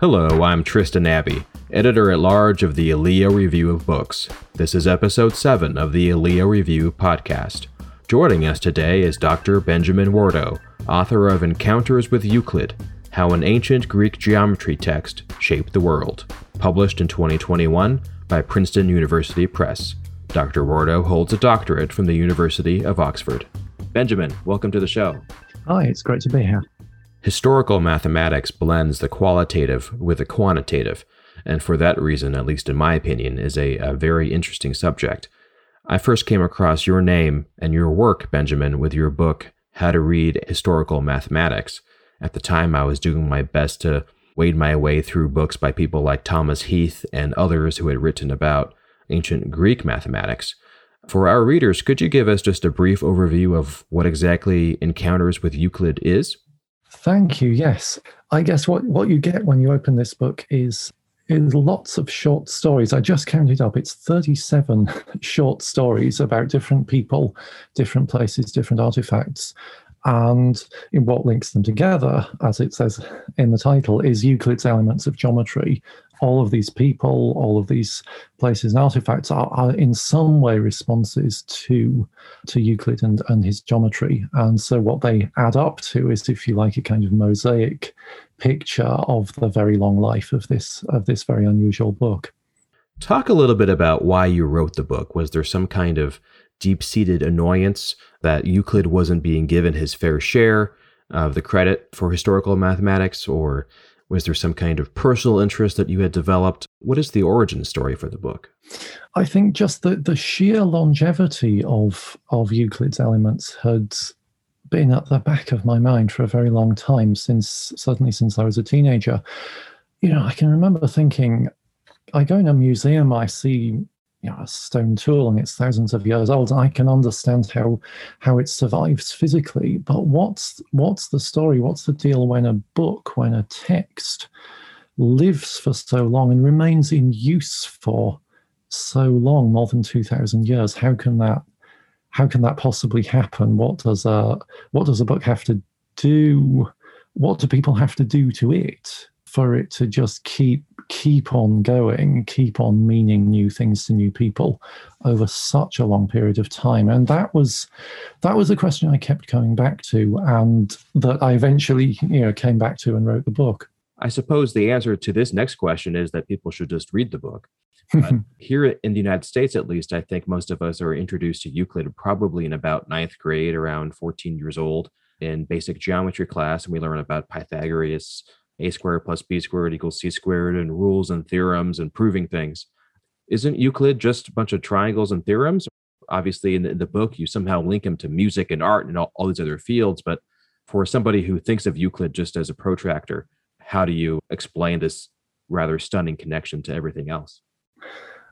Hello, I'm Tristan Abbey, editor at large of the Aleo Review of Books. This is episode 7 of the Aleo Review podcast. Joining us today is Dr. Benjamin Wardhaugh, author of Encounters with Euclid How an Ancient Greek Geometry Text Shaped the World, published in 2021 by Princeton University Press. Dr. Wardhaugh holds a doctorate from the University of Oxford. Benjamin, welcome to the show. Hi, it's great to be here. Historical mathematics blends the qualitative with the quantitative, and for that reason, at least in my opinion, is a, a very interesting subject. I first came across your name and your work, Benjamin, with your book, How to Read Historical Mathematics. At the time, I was doing my best to wade my way through books by people like Thomas Heath and others who had written about ancient Greek mathematics. For our readers, could you give us just a brief overview of what exactly Encounters with Euclid is? Thank you. Yes. I guess what, what you get when you open this book is is lots of short stories. I just counted up. It's 37 short stories about different people, different places, different artifacts. And what links them together, as it says in the title, is Euclid's Elements of Geometry. All of these people, all of these places and artifacts are, are in some way responses to, to Euclid and, and his geometry. And so what they add up to is, if you like, a kind of mosaic picture of the very long life of this of this very unusual book. Talk a little bit about why you wrote the book. Was there some kind of deep seated annoyance that Euclid wasn't being given his fair share of the credit for historical mathematics, or was there some kind of personal interest that you had developed? What is the origin story for the book? I think just the, the sheer longevity of of Euclid's elements had been at the back of my mind for a very long time since certainly since I was a teenager. You know, I can remember thinking, I go in a museum, I see you know, a stone tool and it's thousands of years old, I can understand how how it survives physically. But what's what's the story? What's the deal when a book, when a text lives for so long and remains in use for so long, more than two thousand years? How can that how can that possibly happen? What does a what does a book have to do? What do people have to do to it for it to just keep keep on going, keep on meaning new things to new people over such a long period of time? And that was that was a question I kept coming back to, and that I eventually you know came back to and wrote the book. I suppose the answer to this next question is that people should just read the book. But uh, here in the United States, at least, I think most of us are introduced to Euclid probably in about ninth grade, around 14 years old, in basic geometry class. And we learn about Pythagoras, a squared plus b squared equals c squared, and rules and theorems and proving things. Isn't Euclid just a bunch of triangles and theorems? Obviously, in the, in the book, you somehow link him to music and art and all, all these other fields. But for somebody who thinks of Euclid just as a protractor, how do you explain this rather stunning connection to everything else?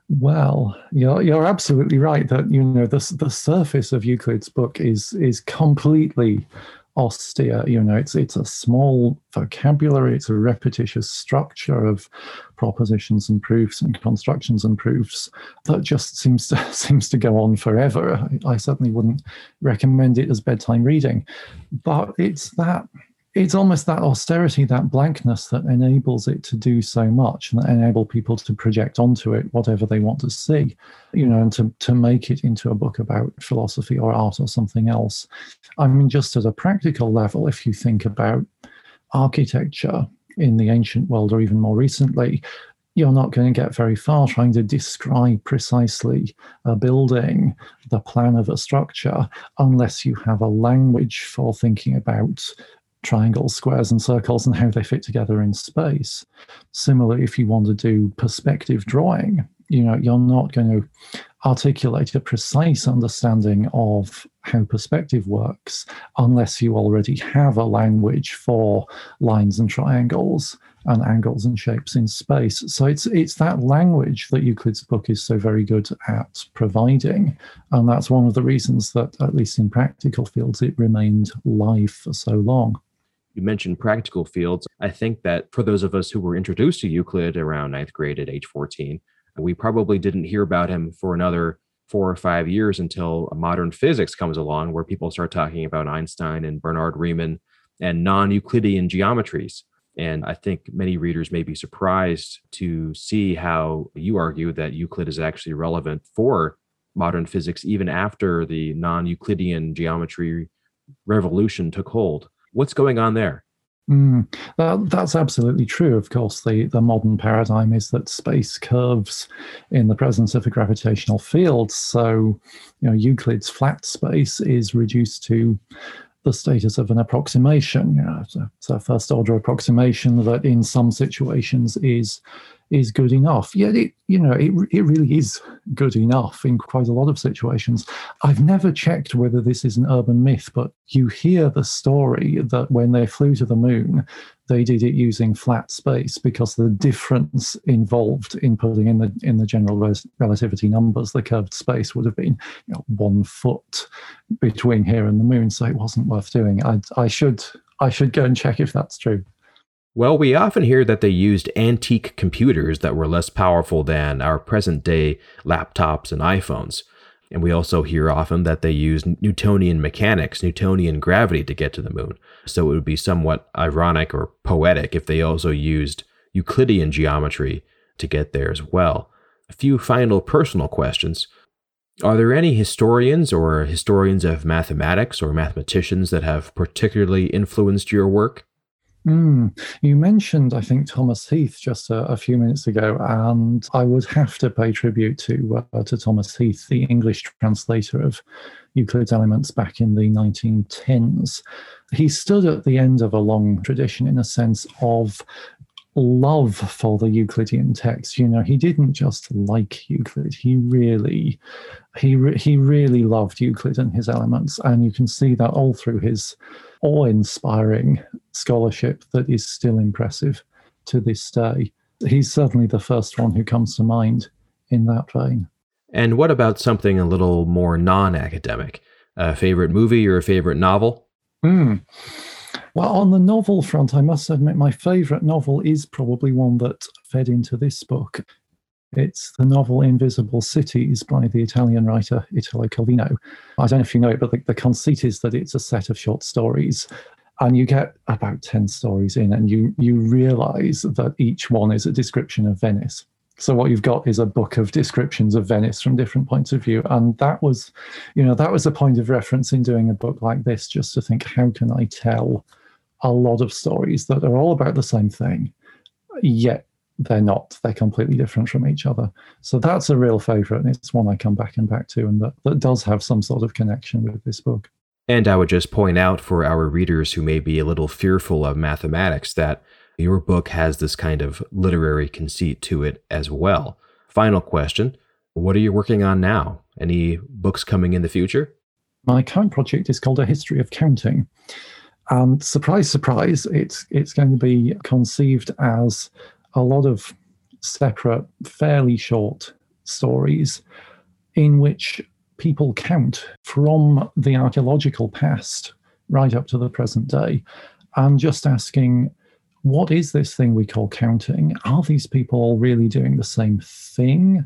Well, you're you're absolutely right that you know the the surface of Euclid's book is is completely austere. You know, it's it's a small vocabulary, it's a repetitious structure of propositions and proofs and constructions and proofs that just seems to seems to go on forever. I, I certainly wouldn't recommend it as bedtime reading, but it's that it's almost that austerity, that blankness that enables it to do so much and enable people to project onto it whatever they want to see, you know, and to, to make it into a book about philosophy or art or something else. I mean, just at a practical level, if you think about architecture in the ancient world or even more recently, you're not going to get very far trying to describe precisely a building, the plan of a structure, unless you have a language for thinking about triangles, squares, and circles and how they fit together in space. Similarly, if you want to do perspective drawing, you know, you're not going to articulate a precise understanding of how perspective works unless you already have a language for lines and triangles and angles and shapes in space. So it's it's that language that Euclid's book is so very good at providing, and that's one of the reasons that, at least in practical fields, it remained live for so long you mentioned practical fields. I think that for those of us who were introduced to Euclid around ninth grade at age 14, we probably didn't hear about him for another four or five years until modern physics comes along, where people start talking about Einstein and Bernhard Riemann and non Euclidean geometries. And I think many readers may be surprised to see how you argue that Euclid is actually relevant for modern physics even after the non Euclidean geometry revolution took hold. What's going on there? Mm, that, that's absolutely true. Of course, the, the modern paradigm is that space curves in the presence of a gravitational field. So, you know, Euclid's flat space is reduced to the status of an approximation. You know, so, so first order approximation that in some situations is is good enough. Yet it, you know, it, it really is good enough in quite a lot of situations. I've never checked whether this is an urban myth, but you hear the story that when they flew to the moon, they did it using flat space because the difference involved in putting in the in the general res- relativity numbers, the curved space would have been you know, one foot between here and the moon, so it wasn't worth doing. I, I should I should go and check if that's true. Well, we often hear that they used antique computers that were less powerful than our present day laptops and iPhones. And we also hear often that they used Newtonian mechanics, Newtonian gravity to get to the moon. So it would be somewhat ironic or poetic if they also used Euclidean geometry to get there as well. A few final personal questions. Are there any historians or historians of mathematics or mathematicians that have particularly influenced your work? Mm. You mentioned, I think, Thomas Heath just a, a, few minutes ago, and I would have to pay tribute to uh, to Thomas Heath, the English translator of Euclid's Elements back in the 1910s. He stood at the end of a long tradition in a sense of love for the Euclidean text. You know, he didn't just like Euclid; he really, he re- he really loved Euclid and his elements, and you can see that all through his awe-inspiring scholarship that is still impressive to this day. He's certainly the first one who comes to mind in that vein. And what about something a little more non-academic? A favorite movie or a favorite novel? Mm. Well, on the novel front, I must admit my favourite novel is probably one that fed into this book. It's the novel Invisible Cities by the Italian writer Italo Calvino. I don't know if you know it, but the, the conceit is that it's a set of short stories and you get about 10 stories in and you you realize that each one is a description of venice so what you've got is a book of descriptions of venice from different points of view and that was you know that was a point of reference in doing a book like this just to think how can i tell a lot of stories that are all about the same thing yet they're not they're completely different from each other. So that's a real favorite and it's one i come back and back to and that, that does have some sort of connection with this book. And i would just point out for our readers who may be a little fearful of mathematics that your book has this kind of literary conceit to it as well. Final question what are you working on now? Any books coming in the future? My current project is called a history of counting. And surprise surprise it's it's going to be conceived as a lot of separate, fairly short stories in which people count from the archaeological past right up to the present day and just asking what is this thing we call counting? Are these people really doing the same thing?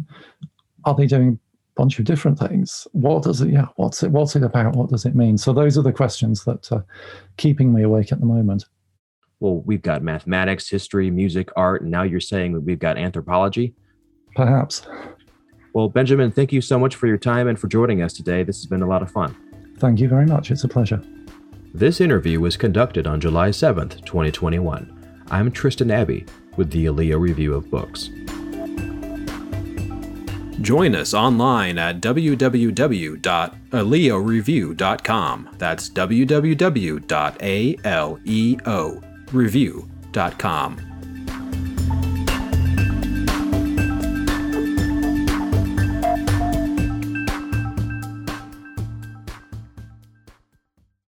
Are they doing a bunch of different things? What does it yeah what's it what's it about? What does it mean? So those are the questions that are keeping me awake at the moment well, we've got mathematics, history, music, art, and now you're saying that we've got anthropology? Perhaps. Well, Benjamin, thank you so much for your time and for joining us today. This has been a lot of fun. Thank you very much. It's a pleasure. This interview was conducted on July 7th, 2021. I'm Tristan Abbey with the Aleo Review of Books. Join us online at www.aleoreview.com. That's www.aleo review.com.